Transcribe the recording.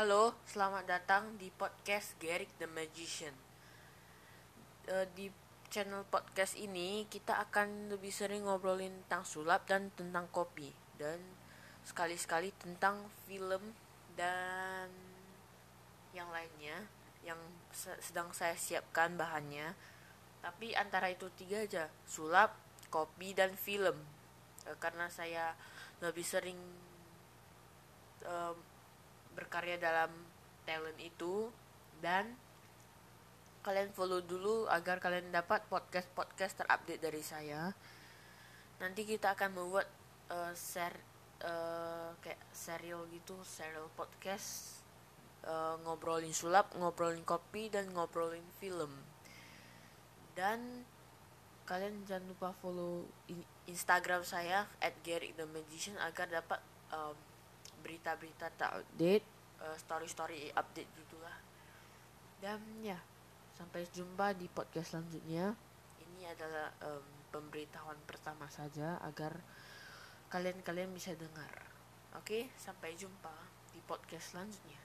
Halo, selamat datang di podcast Gerik the Magician. Eh, di channel podcast ini kita akan lebih sering ngobrolin tentang sulap dan tentang kopi dan sekali-sekali tentang film dan yang lainnya yang se- sedang saya siapkan bahannya. Tapi antara itu tiga aja, sulap, kopi dan film. Eh, karena saya lebih sering em, berkarya dalam talent itu dan kalian follow dulu agar kalian dapat podcast-podcast terupdate dari saya. Nanti kita akan membuat eh, ser eh, kayak serial gitu, serial podcast eh, ngobrolin sulap, ngobrolin kopi dan ngobrolin film. Dan kalian jangan lupa follow in- Instagram saya @gerikthemagician agar dapat em, berita-berita terupdate, eh, story-story update gitulah. Dan ya, sampai jumpa di podcast selanjutnya. Ini adalah em, pemberitahuan pertama saja agar kalian-kalian bisa dengar. Oke, sampai jumpa di podcast selanjutnya.